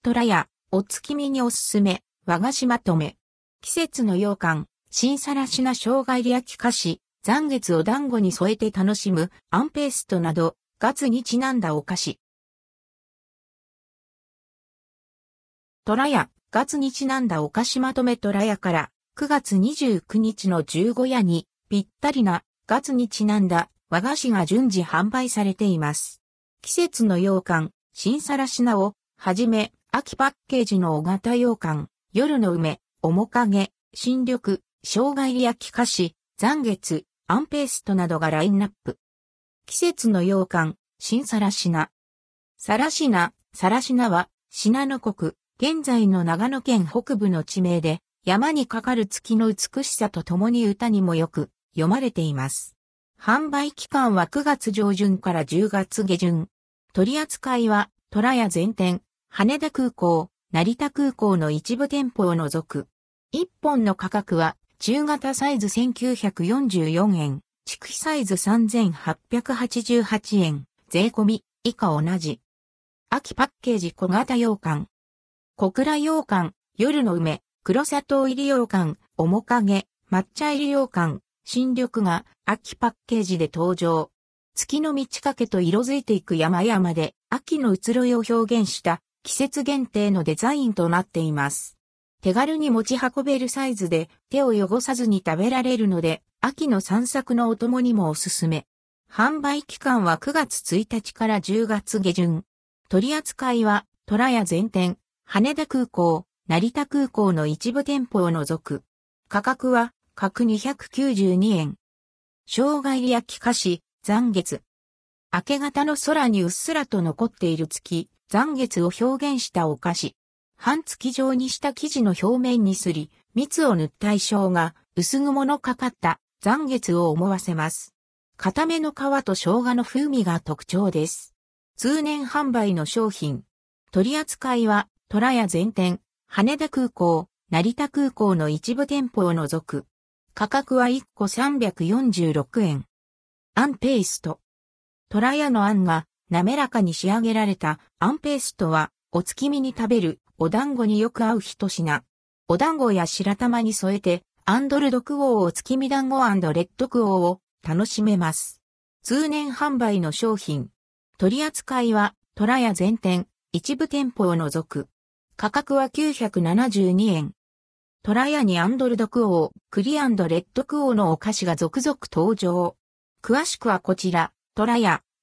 トラヤ、お月見におすすめ、和菓子まとめ。季節の羊羹、新さらしな生姜入り焼き菓子、残月お団子に添えて楽しむ、アンペーストなど、ガツにちなんだお菓子。トラヤ、ガツにちなんだお菓子まとめトラヤから、9月29日の15夜に、ぴったりな、ガツにちなんだ和菓子が順次販売されています。季節の羊羹、新さらしなを、はじめ、秋パッケージの大型羊羹、夜の梅、面影、新緑、生姜入り焼き菓子、残月、アンペーストなどがラインナップ。季節の羊羹、新さらしな。さらしな、さらしなは、信濃国、現在の長野県北部の地名で、山にかかる月の美しさとともに歌にもよく読まれています。販売期間は9月上旬から10月下旬。取り扱いは、虎屋全店、羽田空港、成田空港の一部店舗を除く。一本の価格は、中型サイズ1944円、畜費サイズ3888円、税込み、以下同じ。秋パッケージ小型羊羹。小倉羊羹、夜の梅、黒砂糖入り羊羹、面影、抹茶入り羊羹、新緑が秋パッケージで登場。月の満ち欠けと色づいていく山々で秋の移ろいを表現した季節限定のデザインとなっています。手軽に持ち運べるサイズで手を汚さずに食べられるので秋の散策のお供にもおすすめ。販売期間は9月1日から10月下旬。取り扱いは虎屋全店、羽田空港、成田空港の一部店舗を除く。価格は角292円。生姜入り焼き菓子、残月。明け方の空にうっすらと残っている月、残月を表現したお菓子。半月状にした生地の表面にすり、蜜を塗った衣装が薄雲のかかった残月を思わせます。固めの皮と生姜の風味が特徴です。通年販売の商品。取り扱いは、虎屋全店、羽田空港、成田空港の一部店舗を除く。価格は1個346円。アンペースト。トラヤのあんが滑らかに仕上げられたアンペーストはお月見に食べるお団子によく合う一品。お団子や白玉に添えてアンドルドクオーお月見団子レッドクオーを楽しめます。通年販売の商品。取扱いはトラヤ全店、一部店舗を除く。価格は972円。トラヤにアンドルドクオー、クリアンドレッドクオーのお菓子が続々登場。詳しくはこちら、トラ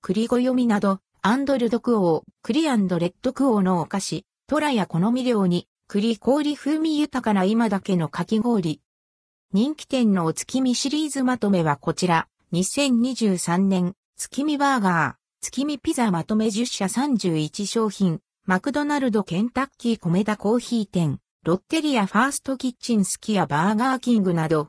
ヤ、クリゴ読みなど、アンドルドクオー、クリアンドレッドクオーのお菓子、トラヤ好み料に、栗氷風味豊かな今だけのかき氷。人気店のお月見シリーズまとめはこちら、2023年、月見バーガー、月見ピザまとめ10社31商品、マクドナルドケンタッキー米田コーヒー店、ロッテリアファーストキッチンスキアバーガーキングなど、